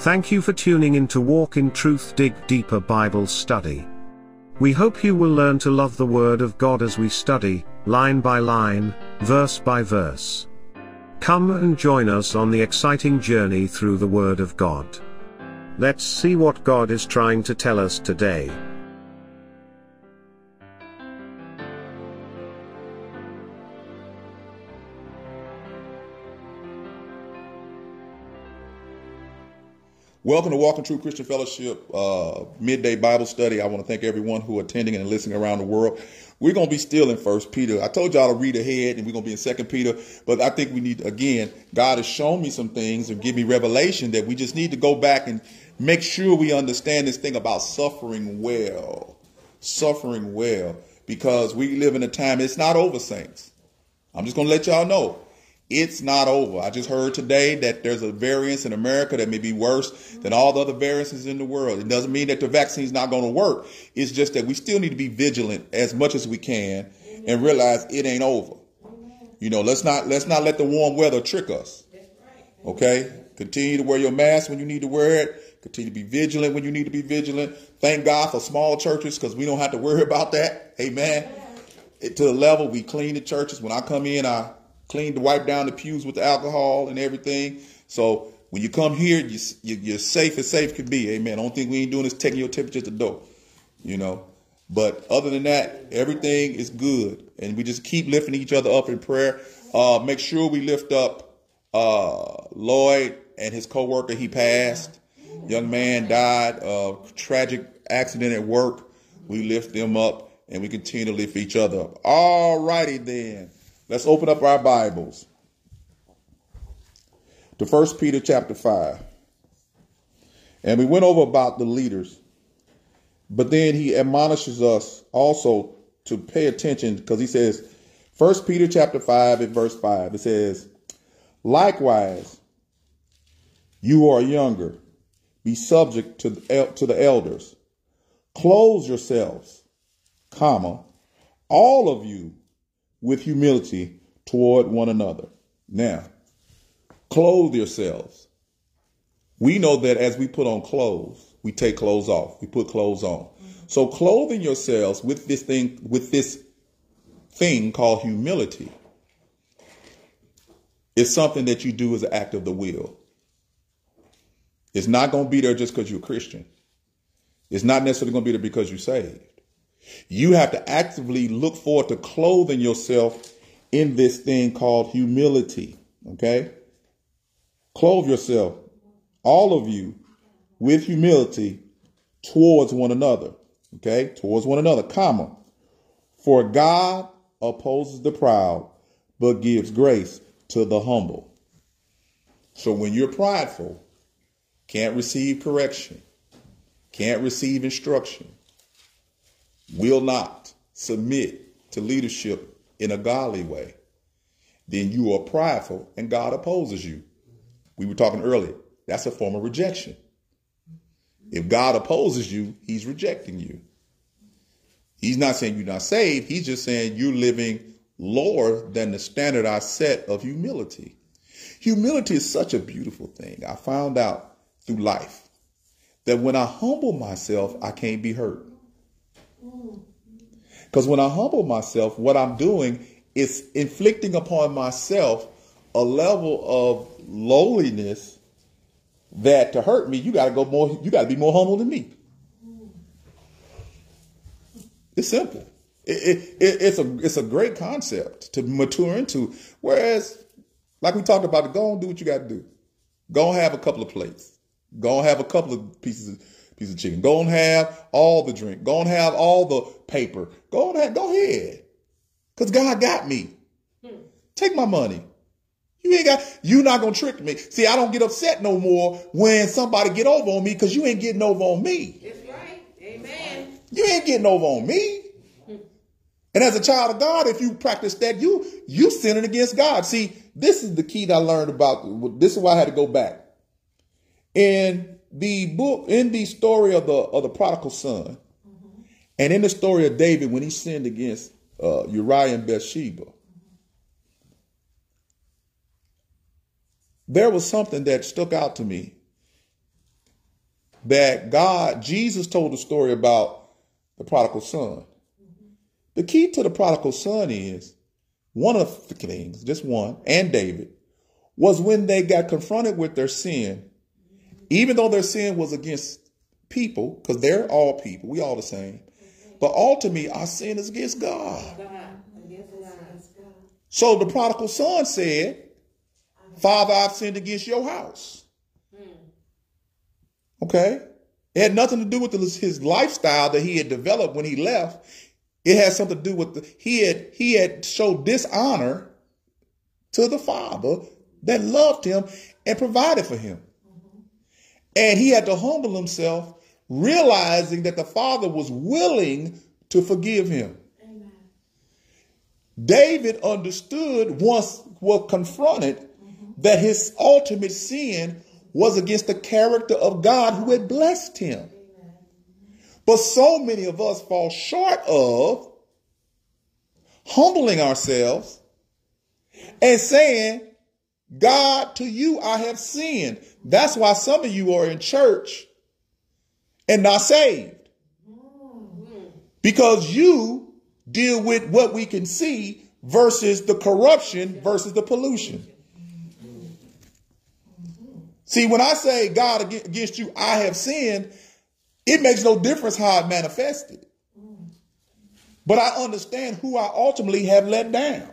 Thank you for tuning in to Walk in Truth Dig Deeper Bible Study. We hope you will learn to love the Word of God as we study, line by line, verse by verse. Come and join us on the exciting journey through the Word of God. Let's see what God is trying to tell us today. Welcome to Walk in Truth Christian Fellowship uh, midday Bible study. I want to thank everyone who are attending and listening around the world. We're going to be still in First Peter. I told y'all to read ahead, and we're going to be in Second Peter. But I think we need again. God has shown me some things and give me revelation that we just need to go back and make sure we understand this thing about suffering well, suffering well, because we live in a time. It's not over, saints. I'm just going to let y'all know it's not over. I just heard today that there's a variance in America that may be worse than all the other variances in the world. It doesn't mean that the vaccine's not going to work. It's just that we still need to be vigilant as much as we can and realize it ain't over. You know, let's not let's not let the warm weather trick us. Okay? Continue to wear your mask when you need to wear it. Continue to be vigilant when you need to be vigilant. Thank God for small churches because we don't have to worry about that. Amen. To the level we clean the churches. When I come in, I clean to wipe down the pews with the alcohol and everything. So when you come here, you, you, are safe as safe can be. Amen. The only thing we ain't doing is taking your temperature at the door, you know. But other than that, everything is good. And we just keep lifting each other up in prayer. Uh, make sure we lift up uh, Lloyd and his co-worker. He passed. Young man died. Uh, tragic accident at work. We lift them up and we continue to lift each other up. All righty then. Let's open up our Bibles to 1 Peter chapter 5. And we went over about the leaders, but then he admonishes us also to pay attention because he says, 1 Peter chapter 5 and verse 5, it says, Likewise, you are younger, be subject to the, to the elders. Close yourselves, comma, all of you with humility toward one another. Now, clothe yourselves. We know that as we put on clothes, we take clothes off. We put clothes on. So clothing yourselves with this thing, with this thing called humility is something that you do as an act of the will. It's not going to be there just because you're a Christian. It's not necessarily going to be there because you're saved. You have to actively look forward to clothing yourself in this thing called humility. Okay? Clothe yourself, all of you, with humility towards one another. Okay? Towards one another, comma. For God opposes the proud, but gives grace to the humble. So when you're prideful, can't receive correction, can't receive instruction, will not submit to leadership in a godly way, then you are prideful and God opposes you. We were talking earlier. That's a form of rejection. If God opposes you, he's rejecting you. He's not saying you're not saved. He's just saying you're living lower than the standard I set of humility. Humility is such a beautiful thing. I found out through life that when I humble myself, I can't be hurt. Because when I humble myself, what I'm doing is inflicting upon myself a level of lowliness that to hurt me, you got to go more, you got to be more humble than me. It's simple. It, it, it, it's a it's a great concept to mature into. Whereas, like we talked about, go and do what you got to do. Go and have a couple of plates. Go and have a couple of pieces piece of chicken. Go and have all the drink. Go and have all the paper. Go and have, go ahead. Cause God got me. Take my money. You ain't got, you not gonna trick me. See, I don't get upset no more when somebody get over on me because you ain't getting over on me. That's right. Amen. You ain't getting over on me. And as a child of God, if you practice that, you you sinning against God. See, this is the key that I learned about. This is why I had to go back. And the book in the story of the of the prodigal son, mm-hmm. and in the story of David when he sinned against uh, Uriah and Bathsheba, there was something that stuck out to me that God, Jesus told the story about the prodigal son. The key to the prodigal son is one of the things, just one, and David, was when they got confronted with their sin, even though their sin was against people, because they're all people, we all the same. But ultimately, our sin is against God. So the prodigal son said, Father, I've sinned against your house. Okay? It had nothing to do with his lifestyle that he had developed when he left. It had something to do with the, he had he had showed dishonor to the father that loved him and provided for him. And he had to humble himself, realizing that the father was willing to forgive him. Amen. David understood once was confronted mm-hmm. that his ultimate sin was against the character of God who had blessed him. But so many of us fall short of humbling ourselves and saying, God, to you I have sinned. That's why some of you are in church and not saved. Because you deal with what we can see versus the corruption versus the pollution. See, when I say God against you, I have sinned, it makes no difference how it manifested. But I understand who I ultimately have let down.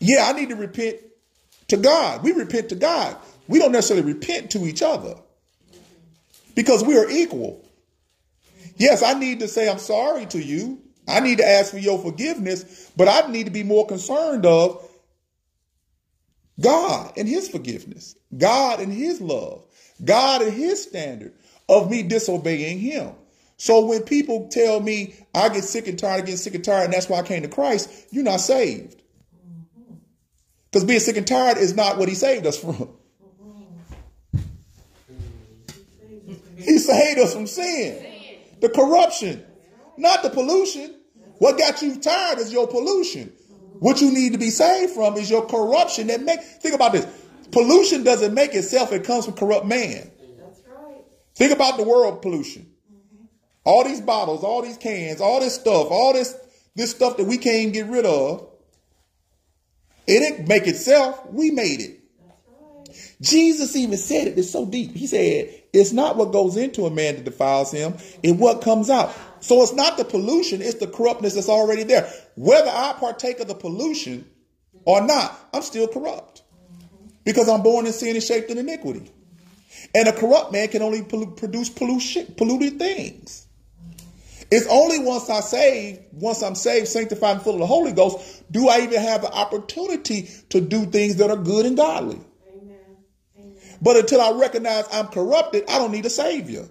Yeah, I need to repent to God. We repent to God. We don't necessarily repent to each other because we are equal. Yes, I need to say I'm sorry to you. I need to ask for your forgiveness, but I need to be more concerned of God and his forgiveness, God and his love, God and his standard of me disobeying him. So when people tell me I get sick and tired of getting sick and tired, and that's why I came to Christ, you're not saved. Because being sick and tired is not what he saved us from. He saved us from sin, the corruption, not the pollution. What got you tired is your pollution. What you need to be saved from is your corruption that make think about this. Pollution doesn't make itself, it comes from corrupt man. That's right. Think about the world pollution. All these bottles, all these cans, all this stuff, all this this stuff that we can't get rid of. It didn't make itself, we made it. Right. Jesus even said it, it's so deep. He said, It's not what goes into a man that defiles him, it's what comes out. So it's not the pollution, it's the corruptness that's already there. Whether I partake of the pollution or not, I'm still corrupt because I'm born in sin and shaped in iniquity. And a corrupt man can only produce pollution, polluted things. It's only once I save, once I'm saved, sanctified, and full of the Holy Ghost, do I even have the opportunity to do things that are good and godly. Amen. Amen. But until I recognize I'm corrupted, I don't need a savior.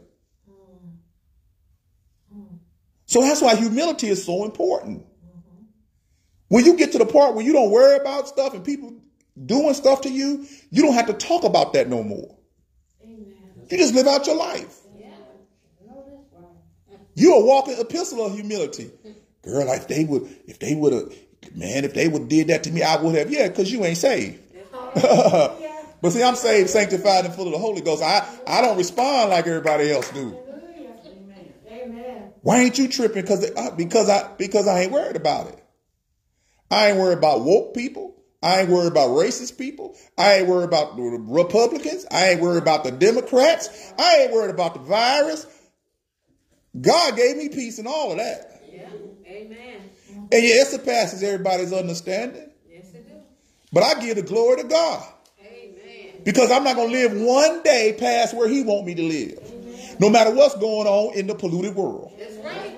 So that's why humility is so important. Mm-hmm. When you get to the part where you don't worry about stuff and people doing stuff to you, you don't have to talk about that no more. Amen. You just live out your life. You're a walking epistle of humility. Girl, if they would, if they would have, man, if they would did that to me, I would have. Yeah, because you ain't saved. but see, I'm saved, sanctified, and full of the Holy Ghost. I, I don't respond like everybody else do. Why ain't you tripping? Because uh, because I because I ain't worried about it. I ain't worried about woke people. I ain't worried about racist people. I ain't worried about the Republicans. I ain't worried about the Democrats. I ain't worried about the virus. God gave me peace and all of that. Yeah. Amen. And yes, it passes everybody's understanding. Yes, it do. But I give the glory to God. Amen. Because I'm not going to live one day past where He want me to live. Amen. No matter what's going on in the polluted world. That's right.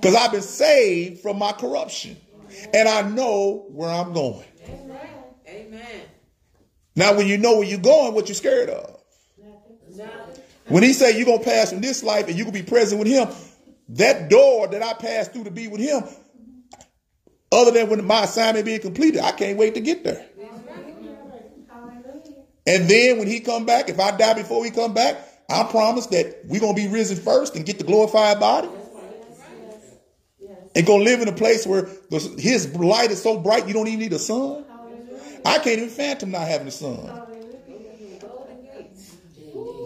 Because I've been saved from my corruption. And I know where I'm going. Amen. Now, when you know where you're going, what you're scared of? When he say you're going to pass from this life and you're going to be present with him, that door that I passed through to be with him, other than when my assignment being completed, I can't wait to get there. And then when he come back, if I die before he come back, I promise that we're going to be risen first and get the glorified body and go live in a place where his light is so bright you don't even need a sun. I can't even fathom not having a sun.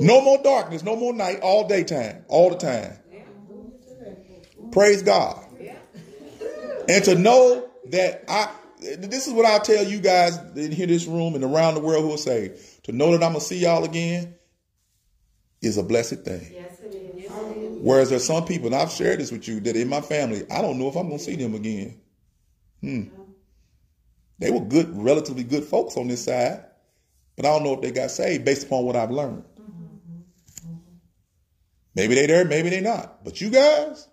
No more darkness, no more night, all daytime, all the time. Praise God. And to know that I, this is what I'll tell you guys in here, this room and around the world who will say, to know that I'm going to see y'all again is a blessed thing. Whereas there's some people, and I've shared this with you, that in my family, I don't know if I'm going to see them again. Hmm. They were good, relatively good folks on this side, but I don't know if they got saved based upon what I've learned. Maybe they there, maybe they not. But you guys,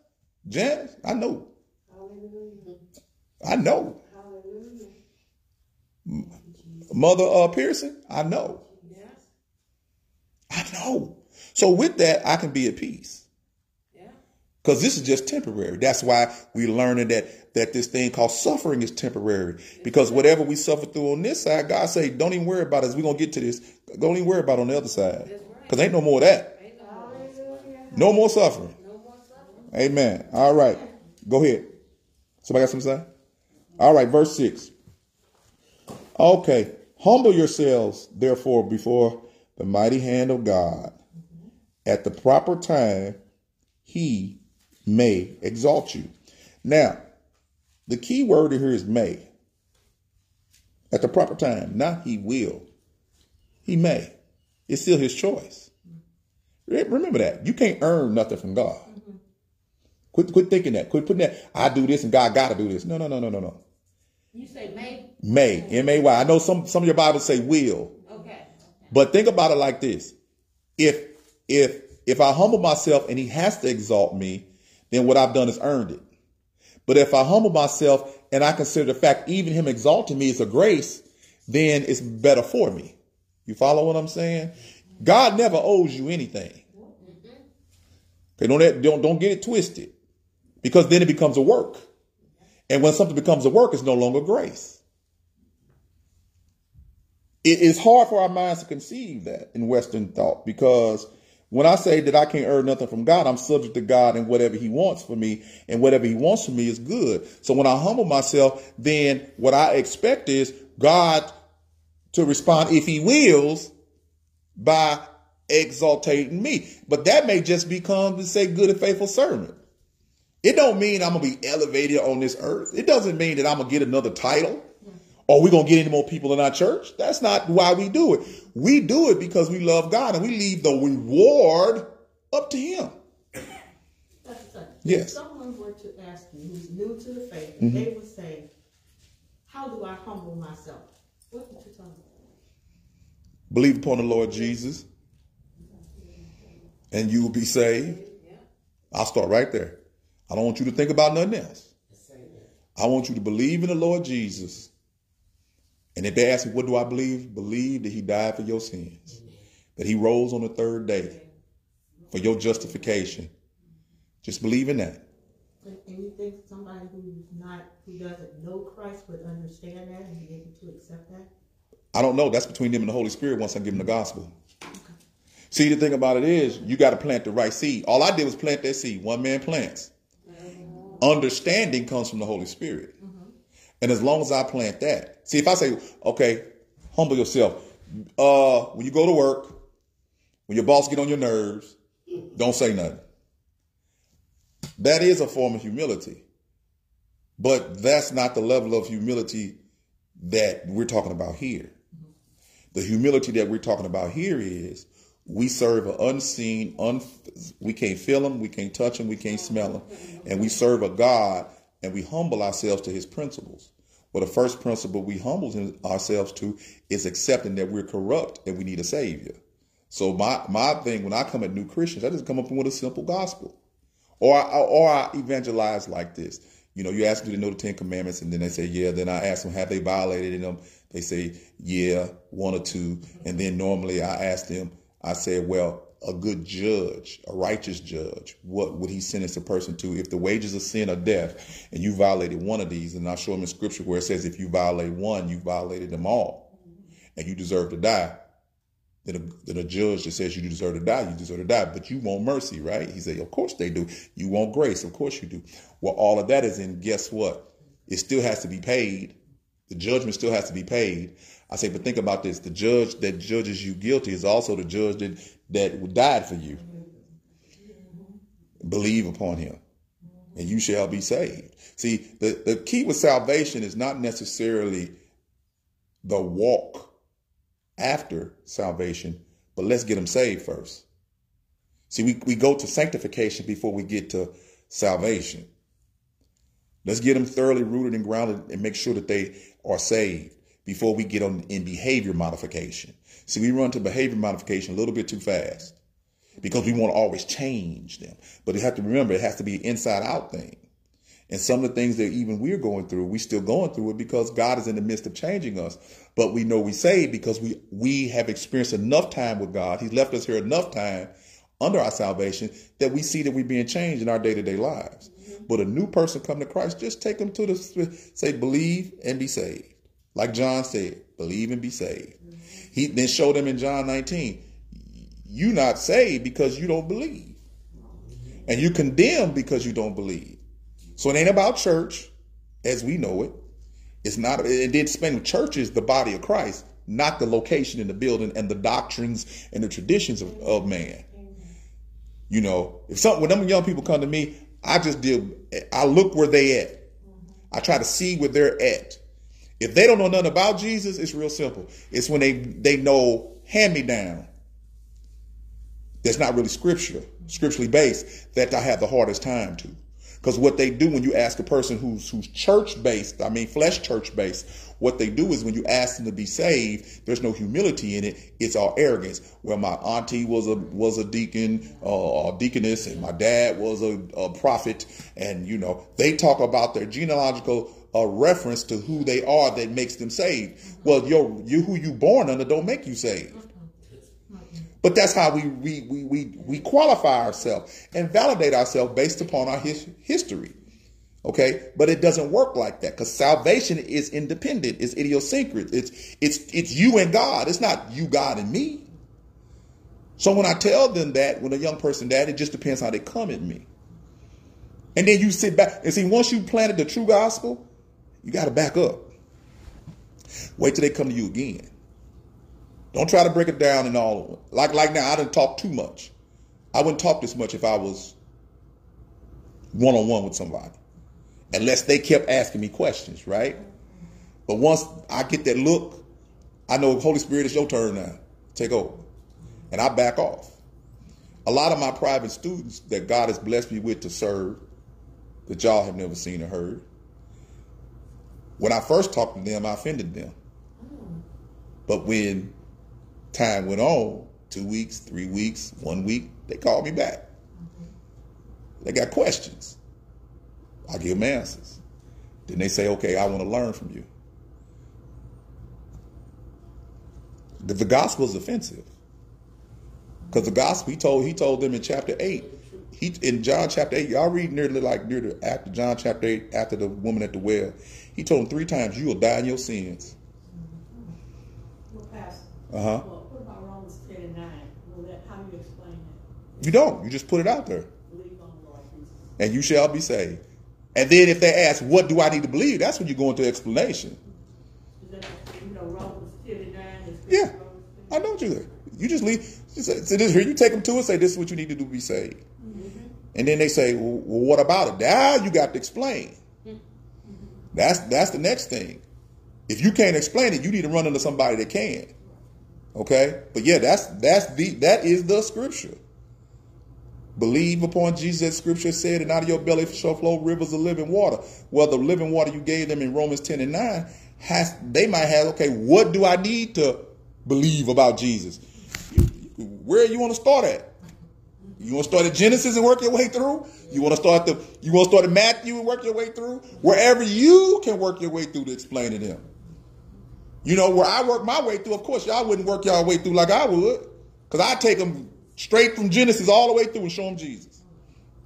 Janice, I know. I know. M- Mother uh, Pearson, I know. Yes. I know. So with that, I can be at peace. Yeah. Because this is just temporary. That's why we learning that that this thing called suffering is temporary. Because whatever we suffer through on this side, God say, don't even worry about it. We're gonna get to this. Don't even worry about it on the other side. That's right. Because ain't no more of that. Ain't no, No more suffering. no more suffering. Amen. All right. Go ahead. Somebody got something to say? All right, verse 6. Okay. Humble yourselves, therefore, before the mighty hand of God. At the proper time, he may exalt you. Now, the key word here is may. At the proper time, not he will. He may. It's still his choice. Re- Remember that. You can't earn nothing from God. Mm-hmm. Quit, quit thinking that. Quit putting that. I do this and God got to do this. No, no, no, no, no, no. You say may? May, M A Y. I know some some of your Bibles say will, Okay. but think about it like this: if if if I humble myself and He has to exalt me, then what I've done is earned it. But if I humble myself and I consider the fact even Him exalting me is a grace, then it's better for me. You follow what I'm saying? God never owes you anything. Okay, don't don't don't get it twisted, because then it becomes a work, and when something becomes a work, it's no longer grace. It is hard for our minds to conceive that in Western thought because when I say that I can't earn nothing from God, I'm subject to God and whatever He wants for me, and whatever He wants for me is good. So when I humble myself, then what I expect is God to respond, if He wills, by exaltating me. But that may just become to say good and faithful servant. It don't mean I'm gonna be elevated on this earth. It doesn't mean that I'm gonna get another title. Or we gonna get any more people in our church? That's not why we do it. We do it because we love God and we leave the reward up to Him. That's the thing. Yes. If someone were to ask you who's new to the faith, and they would say, How do I humble myself? What would you tell them? Believe upon the Lord Jesus, and you will be saved. I'll start right there. I don't want you to think about nothing else. I want you to believe in the Lord Jesus. And if they ask me, what do I believe? Believe that he died for your sins, that he rose on the third day for your justification. Just believe in that. And, and you think somebody who's not, who doesn't know Christ would understand that and be able to accept that? I don't know. That's between them and the Holy Spirit once I give them the gospel. See, the thing about it is, you got to plant the right seed. All I did was plant that seed. One man plants. Understanding comes from the Holy Spirit. And as long as I plant that, see, if I say, okay, humble yourself. Uh, when you go to work, when your boss get on your nerves, don't say nothing. That is a form of humility. But that's not the level of humility that we're talking about here. The humility that we're talking about here is we serve an unseen, un, we can't feel him, we can't touch him, we can't smell him. And we serve a God and we humble ourselves to his principles. Well, the first principle we humble ourselves to is accepting that we're corrupt and we need a savior. So my, my thing when I come at new Christians, I just come up with a simple gospel. Or I, or I evangelize like this. You know, you ask me to know the Ten Commandments, and then they say, yeah. Then I ask them, have they violated them? They say, yeah, one or two. And then normally I ask them, I said, well, a good judge, a righteous judge, what would he sentence a person to? If the wages of sin are death, and you violated one of these, and I show him in scripture where it says, if you violate one, you violated them all, and you deserve to die. Then a, then a judge that says you deserve to die, you deserve to die, but you want mercy, right? He said, Of course they do. You want grace, of course you do. Well, all of that is in, guess what? It still has to be paid. The judgment still has to be paid. I say, but think about this: the judge that judges you guilty is also the judge that that died for you. Believe upon him, and you shall be saved. See, the, the key with salvation is not necessarily the walk after salvation, but let's get them saved first. See, we, we go to sanctification before we get to salvation. Let's get them thoroughly rooted and grounded and make sure that they are saved before we get on in behavior modification. See, we run to behavior modification a little bit too fast because we want to always change them. But you have to remember it has to be an inside out thing. And some of the things that even we're going through, we're still going through it because God is in the midst of changing us. But we know we saved because we we have experienced enough time with God. He's left us here enough time under our salvation that we see that we're being changed in our day-to-day lives. Mm-hmm. But a new person come to Christ, just take them to the say, believe and be saved. Like John said, believe and be saved. He then showed them in John 19, you not saved because you don't believe. And you condemned because you don't believe. So it ain't about church as we know it. It's not, it did spend church is the body of Christ, not the location in the building and the doctrines and the traditions of, of man. You know, if something when them young people come to me, I just deal I look where they at. I try to see where they're at. If they don't know nothing about Jesus, it's real simple. It's when they they know hand me down. That's not really scripture, scripturally based, that I have the hardest time to. Because what they do when you ask a person who's who's church based, I mean flesh church based, what they do is when you ask them to be saved, there's no humility in it. It's all arrogance. Well, my auntie was a was a deacon, uh, a deaconess, and my dad was a, a prophet, and you know they talk about their genealogical a reference to who they are that makes them saved. Well, your you who you born under don't make you saved. But that's how we we we we, we qualify ourselves and validate ourselves based upon our his, history. Okay, but it doesn't work like that because salvation is independent. It's idiosyncratic. It's it's it's you and God. It's not you, God, and me. So when I tell them that, when a young person that, it just depends how they come at me. And then you sit back and see, once you planted the true gospel, you got to back up. Wait till they come to you again. Don't try to break it down and all. Like like now, I didn't talk too much. I wouldn't talk this much if I was one on one with somebody, unless they kept asking me questions, right? But once I get that look, I know Holy Spirit is your turn now. Take over, and I back off. A lot of my private students that God has blessed me with to serve, that y'all have never seen or heard. When I first talked to them, I offended them. But when time went on, two weeks, three weeks, one week, they called me back. They got questions. I give them answers. Then they say, okay, I want to learn from you. The, the gospel is offensive. Because the gospel, he told, he told them in chapter 8, he in John chapter 8, y'all read nearly like near the after John chapter 8, after the woman at the well. He told them three times, you will die in your sins. Uh huh. well, what about Romans 10 and 9? Well, that, how do you explain that? You don't. You just put it out there. Believe on the Lord Jesus. and you shall be saved. And then if they ask, what do I need to believe? That's when you go into explanation. That, you know, Romans 10 and 9? Yeah. I know what you do. You just leave. Just say, say this here. You take them to it. Say this is what you need to do to be saved. And then they say, well, what about it? Now you got to explain. That's that's the next thing. If you can't explain it, you need to run into somebody that can. Okay. But yeah, that's that's the that is the scripture. Believe upon Jesus, scripture said, and out of your belly shall flow rivers of living water. Well, the living water you gave them in Romans 10 and 9 has they might have, okay, what do I need to believe about Jesus? Where you want to start at? You want to start at Genesis and work your way through? You want to start the you want to start at Matthew and work your way through? Wherever you can work your way through to explain to them. You know, where I work my way through, of course, y'all wouldn't work y'all way through like I would. Because I take them straight from Genesis all the way through and show them Jesus.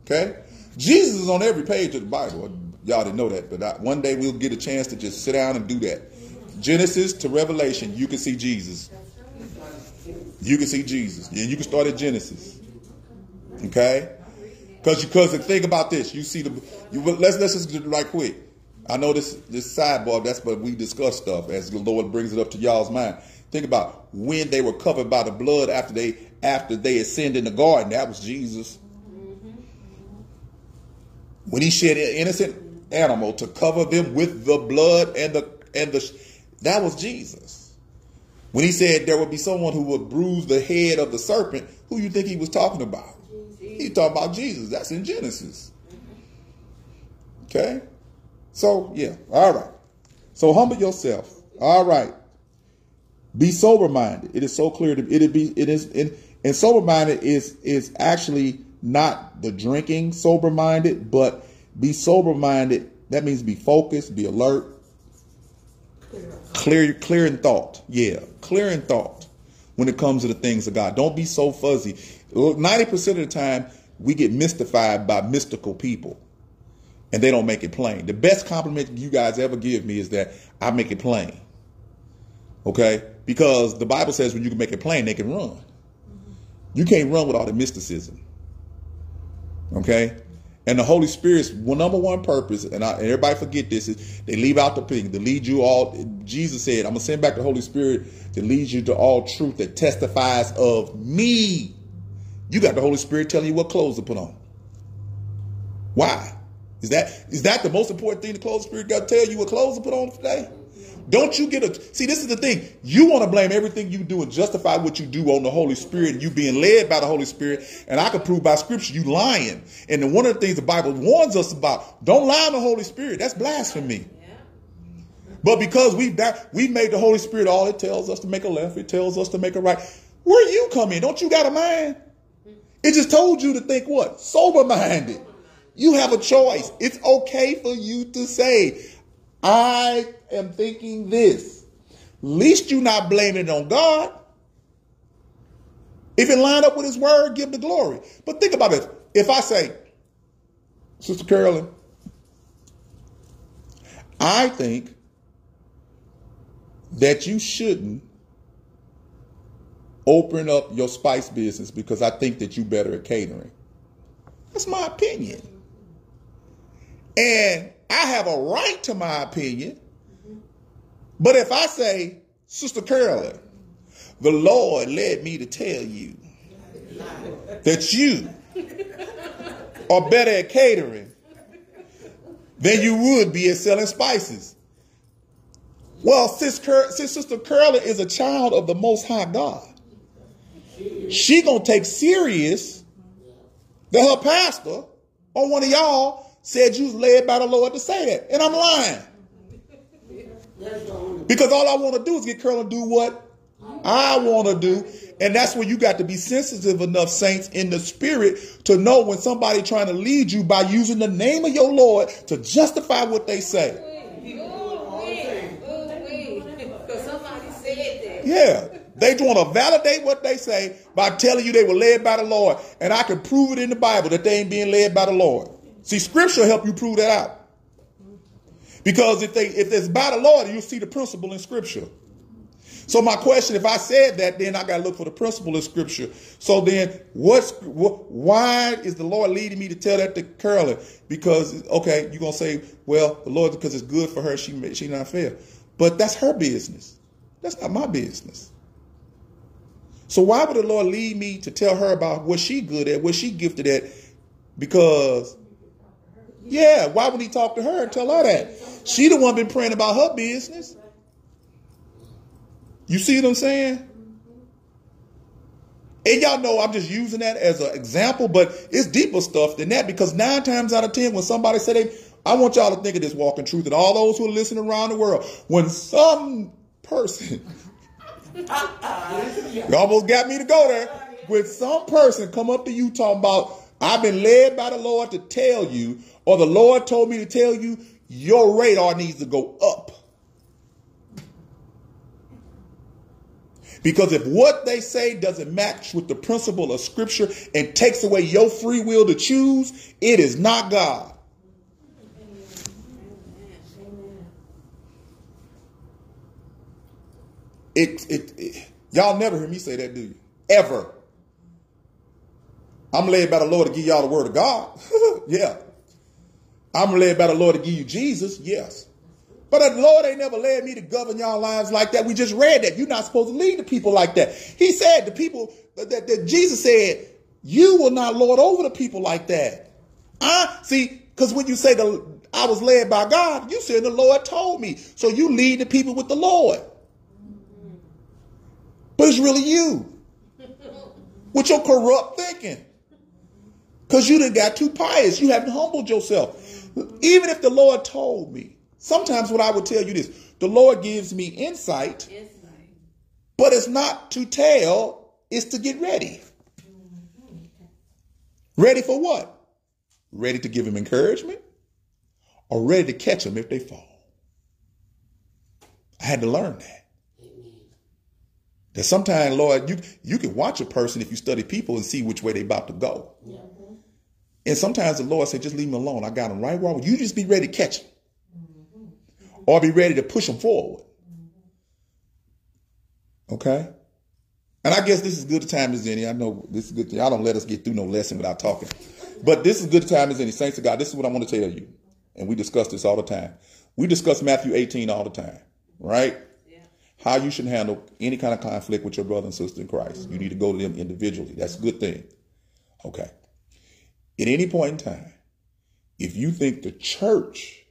Okay? Jesus is on every page of the Bible. Y'all didn't know that, but I, one day we'll get a chance to just sit down and do that. Genesis to Revelation, you can see Jesus. You can see Jesus. And you can start at Genesis. Okay? Because because the thing about this, you see the you, let's let's just get it right quick. I know this this sidebar. That's but we discuss stuff as the Lord brings it up to y'all's mind. Think about when they were covered by the blood after they after they sinned in the garden. That was Jesus. When he shed an innocent animal to cover them with the blood and the and the that was Jesus. When he said there would be someone who would bruise the head of the serpent, who you think he was talking about? He talking about Jesus. That's in Genesis. Okay? So, yeah. All right. So humble yourself. All right. Be sober minded. It is so clear to it be it is in and sober minded is is actually not the drinking sober minded, but be sober minded. That means be focused, be alert, clear clear in thought. Yeah, clear in thought when it comes to the things of God. Don't be so fuzzy. 90% of the time we get mystified by mystical people and they don't make it plain. The best compliment you guys ever give me is that I make it plain. Okay? Because the Bible says when you can make it plain, they can run. You can't run with all the mysticism. Okay? And the Holy Spirit's number one purpose, and, I, and everybody forget this, is they leave out the thing to lead you all. Jesus said, I'm going to send back the Holy Spirit to lead you to all truth that testifies of me. You got the Holy Spirit telling you what clothes to put on. Why? Is that is that the most important thing the Holy Spirit got to tell you what clothes to put on today? Don't you get a see? This is the thing. You want to blame everything you do and justify what you do on the Holy Spirit and you being led by the Holy Spirit. And I can prove by Scripture you lying. And then one of the things the Bible warns us about: don't lie on the Holy Spirit. That's blasphemy. But because we've we made the Holy Spirit all it tells us to make a left, it tells us to make a right. Where you come in? Don't you got a mind? It just told you to think what? Sober minded. You have a choice. It's okay for you to say, I am thinking this. Least you not blaming it on God. If it line up with his word, give the glory. But think about it. If I say, Sister Carolyn, I think that you shouldn't open up your spice business because I think that you better at catering. That's my opinion. And I have a right to my opinion. But if I say, Sister Carolyn, the Lord led me to tell you that you are better at catering than you would be at selling spices. Well, Sister Carolyn is a child of the Most High God, she gonna take serious that her pastor or one of y'all said you was led by the Lord to say that. And I'm lying. Because all I want to do is get Curl and do what I want to do. And that's where you got to be sensitive enough, saints, in the spirit to know when somebody trying to lead you by using the name of your Lord to justify what they say. Yeah. They want to validate what they say by telling you they were led by the Lord. And I can prove it in the Bible that they ain't being led by the Lord. See, scripture help you prove that out. Because if they if it's by the Lord, you'll see the principle in scripture. So my question, if I said that, then I got to look for the principle in scripture. So then what's what, why is the Lord leading me to tell that to Curly? Because okay, you're gonna say, well, the Lord because it's good for her, she she not fair. But that's her business. That's not my business. So why would the Lord lead me to tell her about what she good at, what she gifted at? Because yeah, why would he talk to her and tell her that? She the one been praying about her business. You see what I'm saying? And y'all know I'm just using that as an example, but it's deeper stuff than that because nine times out of ten, when somebody say they, I want y'all to think of this walking truth and all those who are listening around the world, when some person, you almost got me to go there, when some person come up to you talking about, I've been led by the Lord to tell you, or the Lord told me to tell you, your radar needs to go up. Because if what they say doesn't match with the principle of scripture and takes away your free will to choose, it is not God. It, it, it, y'all never hear me say that, do you? Ever. I'm led by the Lord to give y'all the word of God. yeah. I'm led by the Lord to give you Jesus, yes. But the Lord ain't never led me to govern y'all lives like that. We just read that. You're not supposed to lead the people like that. He said the people that, that, that Jesus said, you will not lord over the people like that. Uh, see, because when you say the I was led by God, you said the Lord told me. So you lead the people with the Lord. But it's really you. With your corrupt thinking. Because you done got too pious. You haven't humbled yourself. Even if the Lord told me, sometimes what I would tell you this, the Lord gives me insight, Insight. but it's not to tell, it's to get ready. Ready for what? Ready to give him encouragement or ready to catch them if they fall. I had to learn that. That sometimes, Lord, you you can watch a person if you study people and see which way they about to go. And sometimes the Lord said, just leave them alone. I got them right where I want. You just be ready to catch them. Or be ready to push them forward. Okay? And I guess this is good time as any. I know this is good. Y'all don't let us get through no lesson without talking. But this is good time as any. Saints of God, this is what I want to tell you. And we discuss this all the time. We discuss Matthew 18 all the time, right? How you should handle any kind of conflict with your brother and sister in Christ. You need to go to them individually. That's a good thing. Okay. At any point in time, if you think the church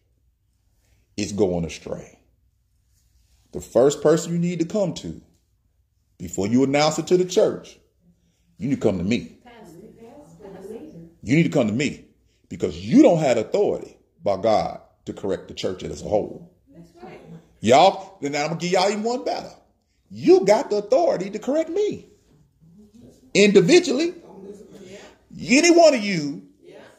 is going astray, the first person you need to come to before you announce it to the church, you need to come to me. You need to come to me because you don't have authority by God to correct the church as a whole. Y'all, then I'm gonna give y'all even one better. You got the authority to correct me individually. Any one of you,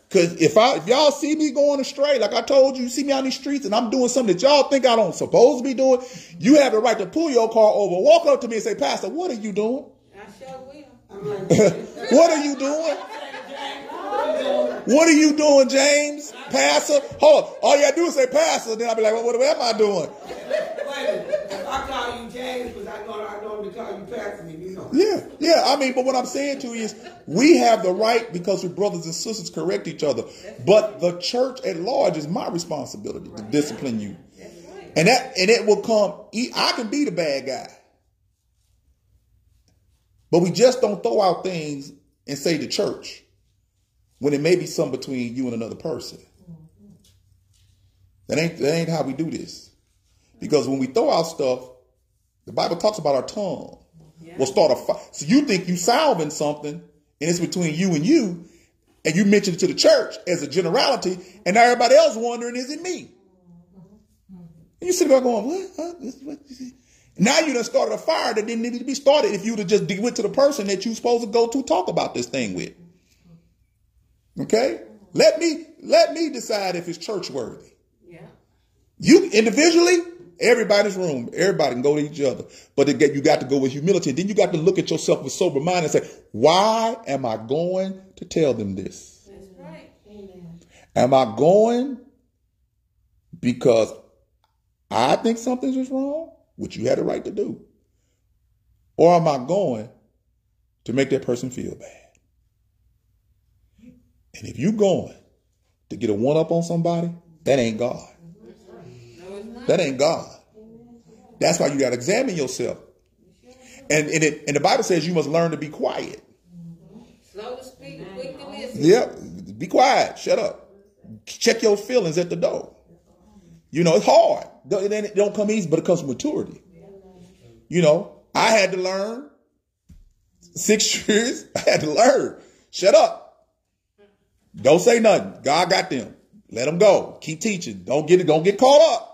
because if I if y'all see me going astray, like I told you, you see me on these streets and I'm doing something that y'all think I don't supposed to be doing, you have the right to pull your car over, walk up to me and say, Pastor, what are you doing? I sure will. What are you doing? What are you doing, James? Pastor? Hold on. All you gotta do is say pastor, then I'll be like, well, what am I doing? Wait a minute. If I call you James, because I know I normally call you Pastor, you know. Yeah, yeah. I mean, but what I'm saying to you is we have the right because we're brothers and sisters correct each other. But the church at large is my responsibility to discipline you. Right. And that and it will come I can be the bad guy. But we just don't throw out things and say the church when it may be something between you and another person. That ain't that ain't how we do this. Because when we throw out stuff, the Bible talks about our tongue. We'll start a fight. So you think you solving something, and it's between you and you, and you mention it to the church as a generality, and now everybody else wondering, is it me? And you sit there going, what? Huh? What- Now you done started a fire that didn't need to be started if you would have just went to the person that you supposed to go to talk about this thing with. Okay? Let me let me decide if it's church worthy. Yeah. You individually, everybody's room, everybody can go to each other. But get, you got to go with humility. Then you got to look at yourself with sober mind and say, why am I going to tell them this? That's right. Amen. Am I going because I think something's just wrong, which you had a right to do? Or am I going to make that person feel bad? And if you're going to get a one up on somebody, that ain't God. That ain't God. That's why you got to examine yourself. And, and, it, and the Bible says you must learn to be quiet. Slow to speak, quick to listen. Yep. Be quiet. Shut up. Check your feelings at the door. You know, it's hard. It don't come easy, but it comes maturity. You know, I had to learn six years. I had to learn. Shut up. Don't say nothing. God got them. Let them go. Keep teaching. Don't get it. Don't get caught up.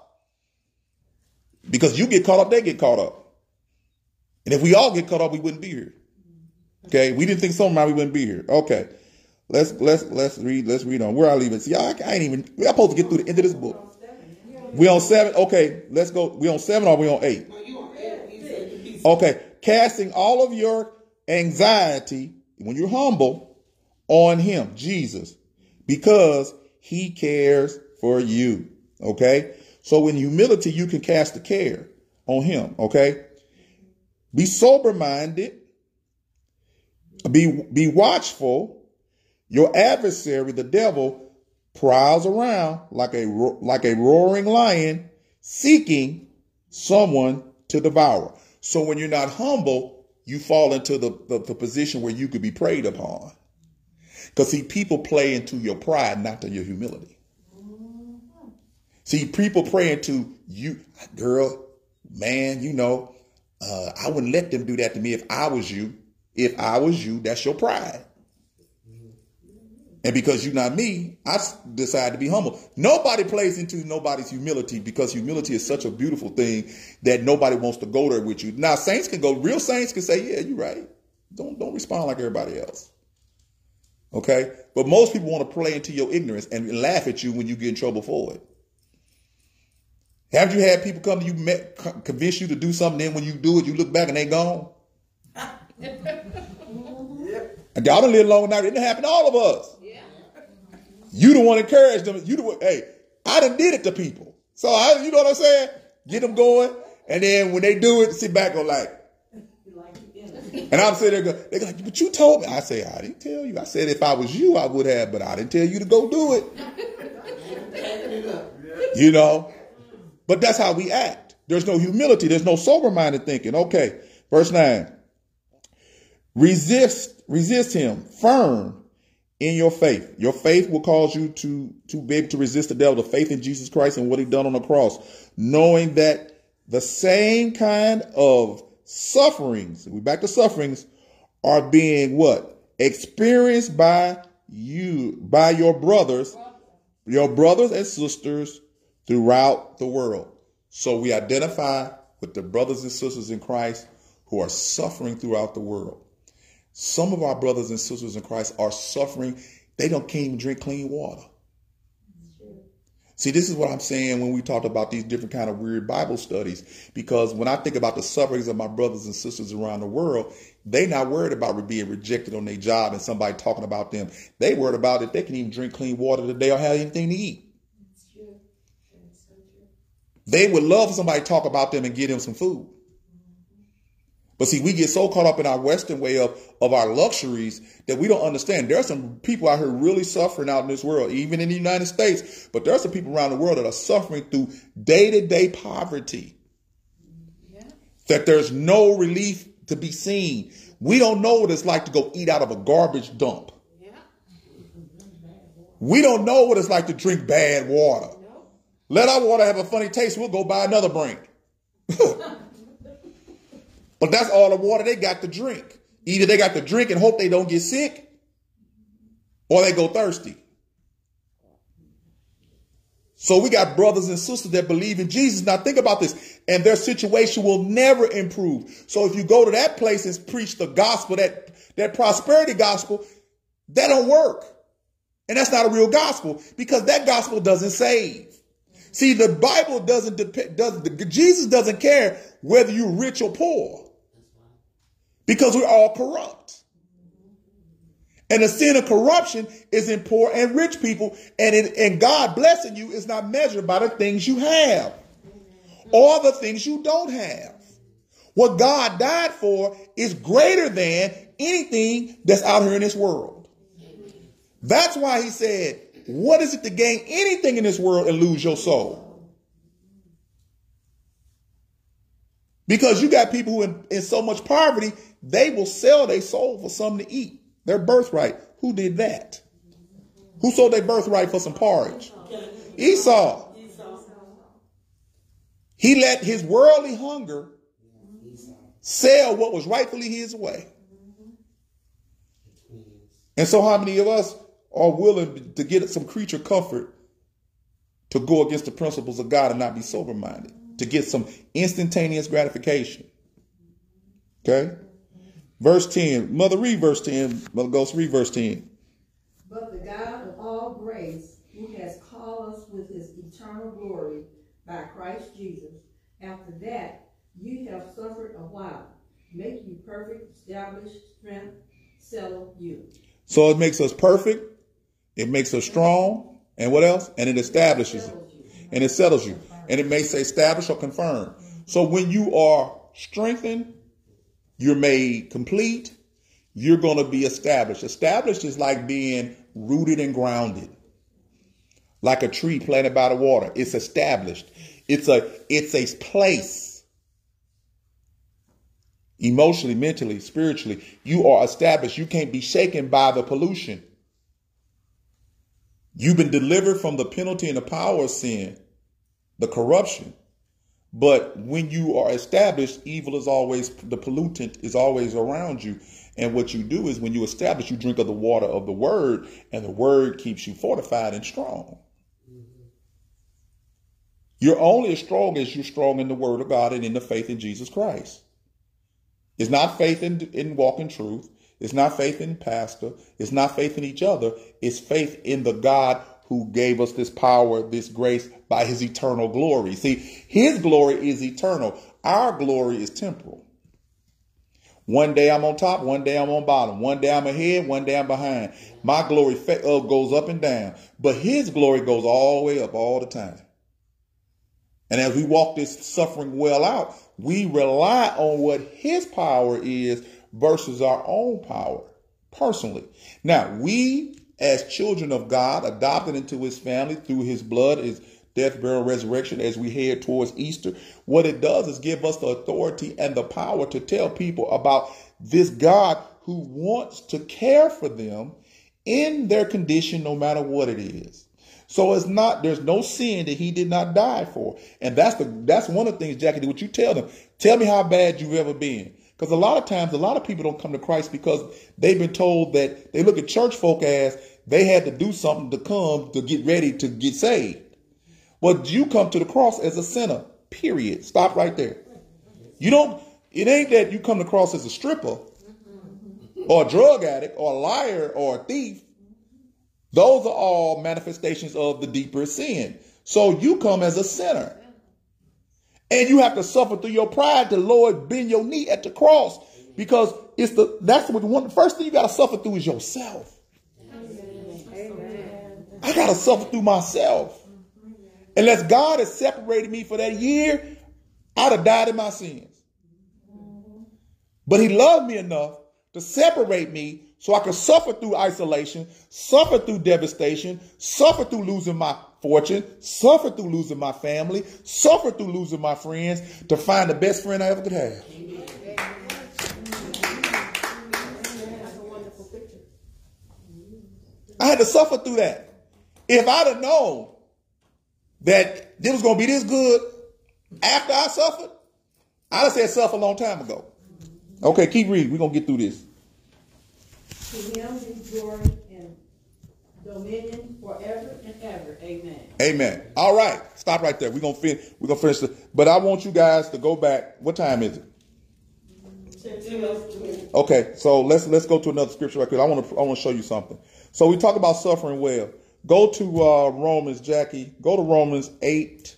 Because you get caught up, they get caught up. And if we all get caught up, we wouldn't be here. Okay, we didn't think somehow we wouldn't be here. Okay, let's let's let's read let's read on. Where I leave it? See, I, I ain't even. We're supposed to get through the end of this book. We on seven. Okay, let's go. We on seven or we on eight? Okay, casting all of your anxiety when you're humble on Him, Jesus, because He cares for you. Okay, so in humility you can cast the care on Him. Okay, be sober minded. Be be watchful. Your adversary, the devil, prowls around like a like a roaring lion seeking someone to devour. So when you're not humble, you fall into the, the, the position where you could be preyed upon. Because see, people play into your pride, not to your humility. See, people pray into you, girl, man, you know, uh, I wouldn't let them do that to me if I was you. If I was you, that's your pride. And because you're not me, I decide to be humble. Nobody plays into nobody's humility because humility is such a beautiful thing that nobody wants to go there with you. Now, saints can go, real saints can say, yeah, you're right. Don't, don't respond like everybody else. Okay? But most people want to play into your ignorance and laugh at you when you get in trouble for it. Have you had people come to you, met, convince you to do something, then when you do it, you look back and they gone? And y'all done live long enough. It didn't happen to all of us. Yeah. You the one encouraged them. You the one, hey, I done did it to people. So I, you know what I'm saying? Get them going. And then when they do it, sit back and like, and I'm sitting there, go, they go, like, but you told me. I say, I didn't tell you. I said, if I was you, I would have, but I didn't tell you to go do it. Packing it up. You know? But that's how we act. There's no humility. There's no sober minded thinking. Okay. Verse 9. Resist, resist him firm in your faith. Your faith will cause you to, to be able to resist the devil. The faith in Jesus Christ and what he done on the cross. Knowing that the same kind of sufferings, we back to sufferings, are being what? Experienced by you, by your brothers, your brothers and sisters throughout the world. So we identify with the brothers and sisters in Christ who are suffering throughout the world. Some of our brothers and sisters in Christ are suffering. They don't can't even drink clean water. See, this is what I'm saying when we talked about these different kind of weird Bible studies. Because when I think about the sufferings of my brothers and sisters around the world, they not worried about being rejected on their job and somebody talking about them. They worried about if they can even drink clean water today or have anything to eat. They would love somebody to talk about them and give them some food. But see, we get so caught up in our Western way of, of our luxuries that we don't understand. There are some people out here really suffering out in this world, even in the United States. But there are some people around the world that are suffering through day to day poverty. That there's no relief to be seen. We don't know what it's like to go eat out of a garbage dump. Yeah. We don't know what it's like to drink bad water. Let our water have a funny taste, we'll go buy another brink. but that's all the water they got to drink. Either they got to drink and hope they don't get sick, or they go thirsty. So we got brothers and sisters that believe in Jesus. Now think about this, and their situation will never improve. So if you go to that place and preach the gospel, that that prosperity gospel, that don't work. And that's not a real gospel because that gospel doesn't save. See, the Bible doesn't depend, does Jesus doesn't care whether you're rich or poor because we're all corrupt. And the sin of corruption is in poor and rich people. And, it, and God blessing you is not measured by the things you have or the things you don't have. What God died for is greater than anything that's out here in this world. That's why he said, What is it to gain anything in this world and lose your soul? Because you got people who in, in so much poverty, they will sell their soul for something to eat. Their birthright. Who did that? Who sold their birthright for some porridge? Esau. He let his worldly hunger sell what was rightfully his way. And so, how many of us are willing to get some creature comfort to go against the principles of God and not be sober minded, to get some instantaneous gratification? Okay? Verse 10. Mother, read verse 10. Mother Ghost, read verse 10. But the God of all grace, who has called us with his eternal glory by Christ Jesus, after that you have suffered a while, make you perfect, establish, strength, settle you. So it makes us perfect, it makes us strong, and what else? And it establishes it. And it settles you. And it may say establish or confirm. So when you are strengthened, you're made complete, you're going to be established. Established is like being rooted and grounded. like a tree planted by the water. It's established. It's a it's a place. Emotionally, mentally, spiritually, you are established. You can't be shaken by the pollution. You've been delivered from the penalty and the power of sin, the corruption. But when you are established, evil is always the pollutant is always around you. And what you do is when you establish, you drink of the water of the word, and the word keeps you fortified and strong. You're only as strong as you're strong in the word of God and in the faith in Jesus Christ. It's not faith in, in Walk in Truth. It's not faith in pastor. It's not faith in each other. It's faith in the God who gave us this power, this grace by his eternal glory. See, his glory is eternal. Our glory is temporal. One day I'm on top, one day I'm on bottom. One day I'm ahead, one day I'm behind. My glory uh, goes up and down, but his glory goes all the way up all the time. And as we walk this suffering well out, we rely on what his power is versus our own power personally. Now, we as children of God, adopted into his family through his blood, his death, burial, resurrection, as we head towards Easter, what it does is give us the authority and the power to tell people about this God who wants to care for them in their condition, no matter what it is. So it's not, there's no sin that he did not die for. And that's the, that's one of the things, Jackie, what you tell them. Tell me how bad you've ever been. Because a lot of times, a lot of people don't come to Christ because they've been told that they look at church folk as they had to do something to come to get ready to get saved. But you come to the cross as a sinner, period. Stop right there. You don't, it ain't that you come to cross as a stripper or a drug addict or a liar or a thief. Those are all manifestations of the deeper sin. So you come as a sinner. And you have to suffer through your pride to Lord bend your knee at the cross because it's the that's what one the first thing you got to suffer through is yourself. I got to suffer through myself. Unless God has separated me for that year, I'd have died in my sins. But He loved me enough to separate me so I could suffer through isolation, suffer through devastation, suffer through losing my fortune, suffer through losing my family, suffer through losing my friends to find the best friend I ever could have. I had to suffer through that. If I'd have known that it was going to be this good after I suffered, I'd have said suffer a long time ago. Okay, keep reading. We're going to get through this. To him be glory and dominion forever and ever. Amen. Amen. All right. Stop right there. We're gonna finish we're gonna finish the but I want you guys to go back. What time is it? Okay, so let's let's go to another scripture right quick. I want to I want to show you something. So we talk about suffering well. Go to uh, Romans, Jackie. Go to Romans eight,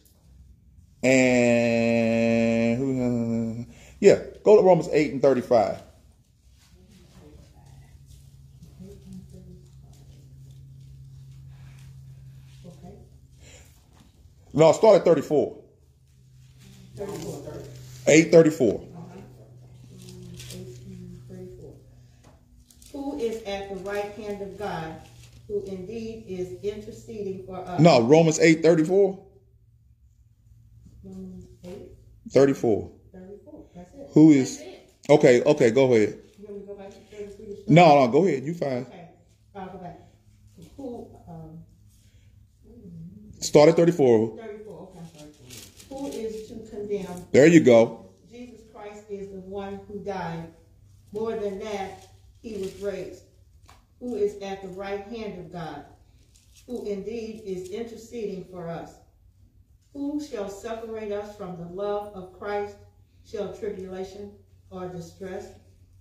and yeah, go to Romans eight and thirty five. Okay. No, start at thirty four. Eight thirty four. Eighteen thirty-four. Who is at the right hand of God, who indeed is interceding for us. No, Romans eight thirty four. Romans eight Thirty four. thirty-four, that's it. Who is? Okay, okay, go ahead. You want me to go back to thirty-three? No, no, go ahead. You fine. Okay, I'll go back. Who, um, Start at thirty four. thirty-four, okay, I'm sorry. Who is to condemn? There you go. Jesus Christ is the one who died. More than that, he was raised. Who is at the right hand of God, who indeed is interceding for us. Who shall separate us from the love of Christ? Shall tribulation, or distress,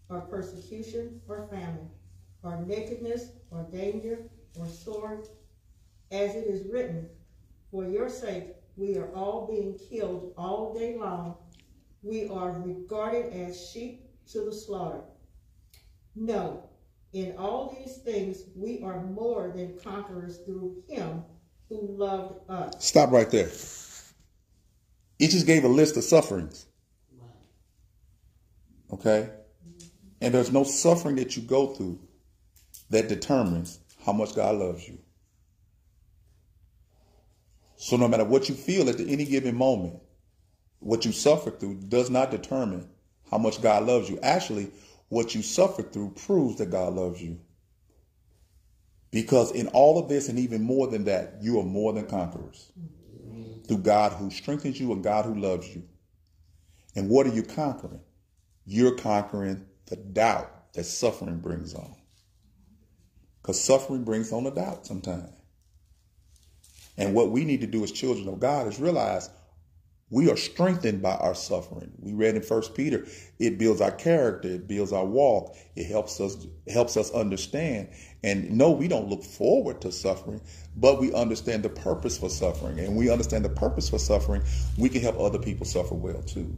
or persecution, or famine, or nakedness, or danger, or sword? As it is written, For your sake we are all being killed all day long. We are regarded as sheep to the slaughter. No, in all these things we are more than conquerors through him who loved us. Stop right there. He just gave a list of sufferings. Okay? And there's no suffering that you go through that determines how much God loves you. So no matter what you feel at any given moment, what you suffer through does not determine how much God loves you. Actually, what you suffer through proves that God loves you. Because in all of this, and even more than that, you are more than conquerors through God who strengthens you and God who loves you. And what are you conquering? You're conquering the doubt that suffering brings on. Because suffering brings on a doubt sometimes. And what we need to do as children of God is realize we are strengthened by our suffering. We read in First Peter, it builds our character, it builds our walk, it helps us helps us understand. And no, we don't look forward to suffering, but we understand the purpose for suffering. And we understand the purpose for suffering, we can help other people suffer well too.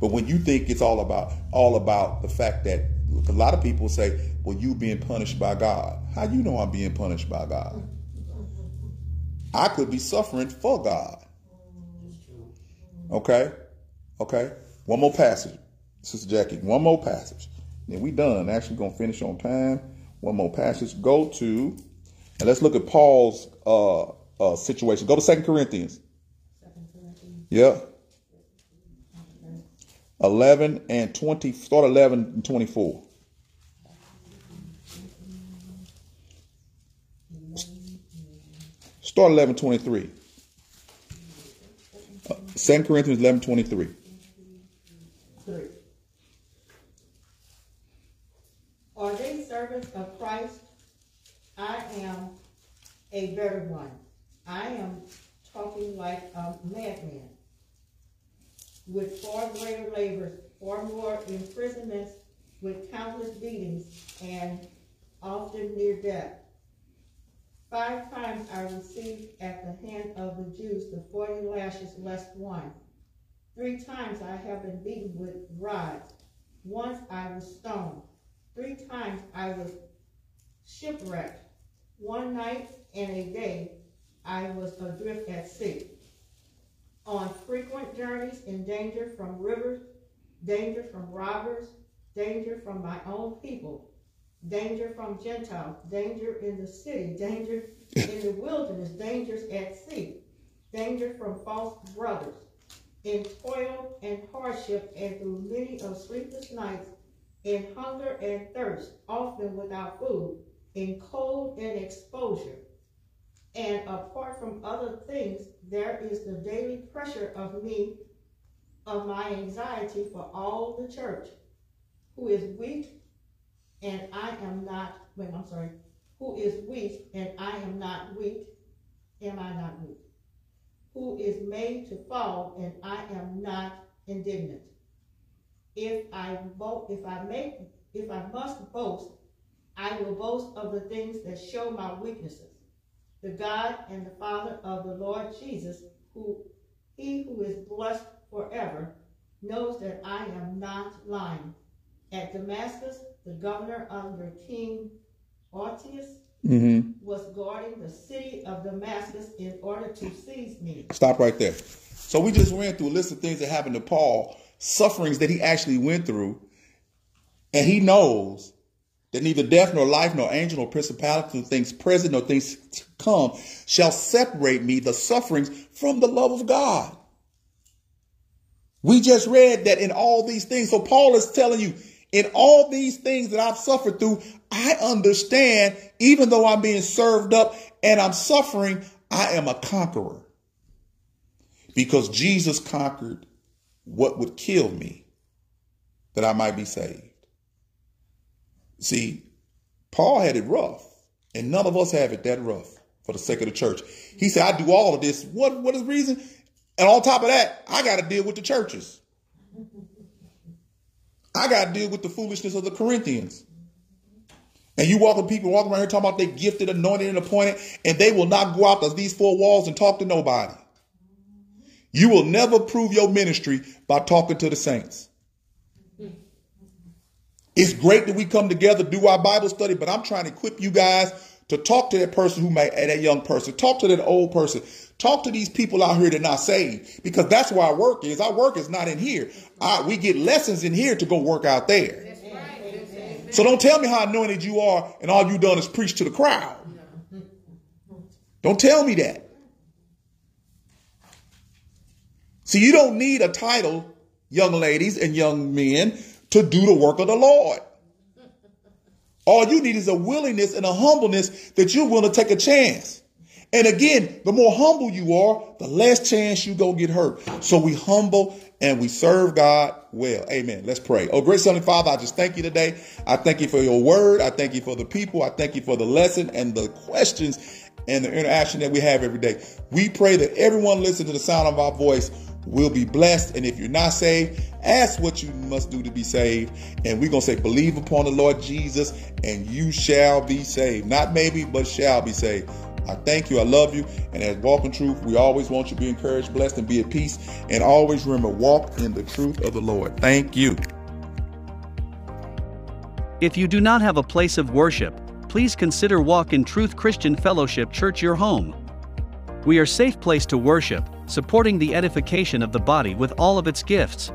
But when you think it's all about all about the fact that a lot of people say, "Well, you being punished by God." How do you know I'm being punished by God? I could be suffering for God. Okay? Okay? One more passage. Sister Jackie, one more passage. Then we done. Actually gonna finish on time. One more passage. Go to and let's look at Paul's uh, uh, situation. Go to Second Corinthians. Yeah. 11 and 20, start 11 and 24. Start 11 23. Uh, 2 Corinthians 11 23. Three. Are they servants of Christ? I am a better one. I am talking like a madman. With far greater labors, far more imprisonments, with countless beatings, and often near death. Five I received at the hand of the Jews the forty lashes less one. Three times I have been beaten with rods. Once I was stoned. Three times I was shipwrecked. One night and a day I was adrift at sea. On frequent journeys in danger from rivers, danger from robbers, danger from my own people, danger from Gentiles, danger in the city, danger in the wilderness, dangers at sea, danger from false brothers, in toil and hardship, and through many of sleepless nights, in hunger and thirst, often without food, in cold and exposure. And apart from other things, there is the daily pressure of me, of my anxiety for all the church, who is weak and I am not, wait, I'm sorry, who is weak and I am not weak, am I not weak? Who is made to fall and I am not indignant? If I bo- if I make, if I must boast, I will boast of the things that show my weaknesses. The God and the Father of the Lord Jesus, who he who is blessed forever, knows that I am not lying. At Damascus, the governor under King Aretas Mm-hmm. was guarding the city of Damascus in order to seize me. Stop right there. So we just ran through a list of things that happened to Paul, sufferings that he actually went through, and he knows that neither death nor life nor angel nor principality nor things present nor things to come shall separate me the sufferings from the love of God. We just read that in all these things. So Paul is telling you, in all these things that I've suffered through, I understand, even though I'm being served up and I'm suffering, I am a conqueror. Because Jesus conquered what would kill me that I might be saved. See, Paul had it rough, and none of us have it that rough for the sake of the church. He said, I do all of this. What, what is the reason? And on top of that, I got to deal with the churches. I got to deal with the foolishness of the Corinthians. And you walking people walking around here talking about they gifted, anointed, and appointed, and they will not go out of these four walls and talk to nobody. You will never prove your ministry by talking to the saints. It's great that we come together, do our Bible study, but I'm trying to equip you guys to talk to that person who may, that young person, talk to that old person, talk to these people out here that not saved, because that's where our work is. Our work is not in here. I, we get lessons in here to go work out there. So don't tell me how anointed you are and all you done is preach to the crowd. Don't tell me that. See, you don't need a title, young ladies and young men, to do the work of the Lord. All you need is a willingness and a humbleness that you're willing to take a chance. And again, the more humble you are, the less chance you go get hurt. So we humble and we serve God well. Amen. Let's pray. Oh, great Heavenly Father, I just thank you today. I thank you for your word. I thank you for the people. I thank you for the lesson and the questions and the interaction that we have every day. We pray that everyone listening to the sound of our voice will be blessed. And if you're not saved, ask what you must do to be saved. And we're going to say, believe upon the Lord Jesus and you shall be saved. Not maybe, but shall be saved. I thank you. I love you. And as Walk in Truth, we always want you to be encouraged, blessed, and be at peace. And always remember, walk in the truth of the Lord. Thank you. If you do not have a place of worship, please consider Walk in Truth Christian Fellowship Church your home. We are safe place to worship, supporting the edification of the body with all of its gifts.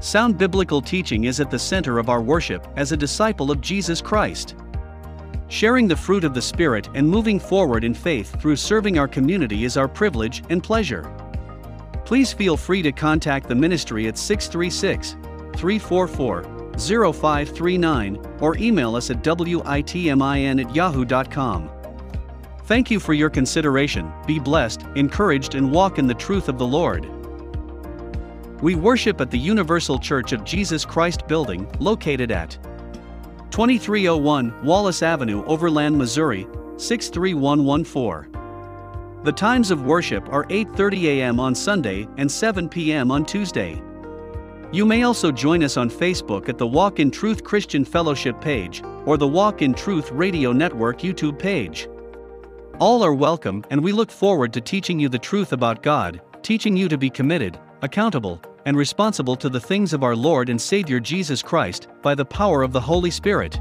Sound biblical teaching is at the center of our worship as a disciple of Jesus Christ. Sharing the fruit of the Spirit and moving forward in faith through serving our community is our privilege and pleasure. Please feel free to contact the ministry at 636 344 0539 or email us at witmin at yahoo.com. Thank you for your consideration, be blessed, encouraged, and walk in the truth of the Lord. We worship at the Universal Church of Jesus Christ building, located at 2301 Wallace Avenue, Overland, Missouri 63114. The times of worship are 8:30 a.m. on Sunday and 7 p.m. on Tuesday. You may also join us on Facebook at the Walk in Truth Christian Fellowship page or the Walk in Truth Radio Network YouTube page. All are welcome, and we look forward to teaching you the truth about God, teaching you to be committed, accountable, and responsible to the things of our Lord and Savior Jesus Christ by the power of the Holy Spirit.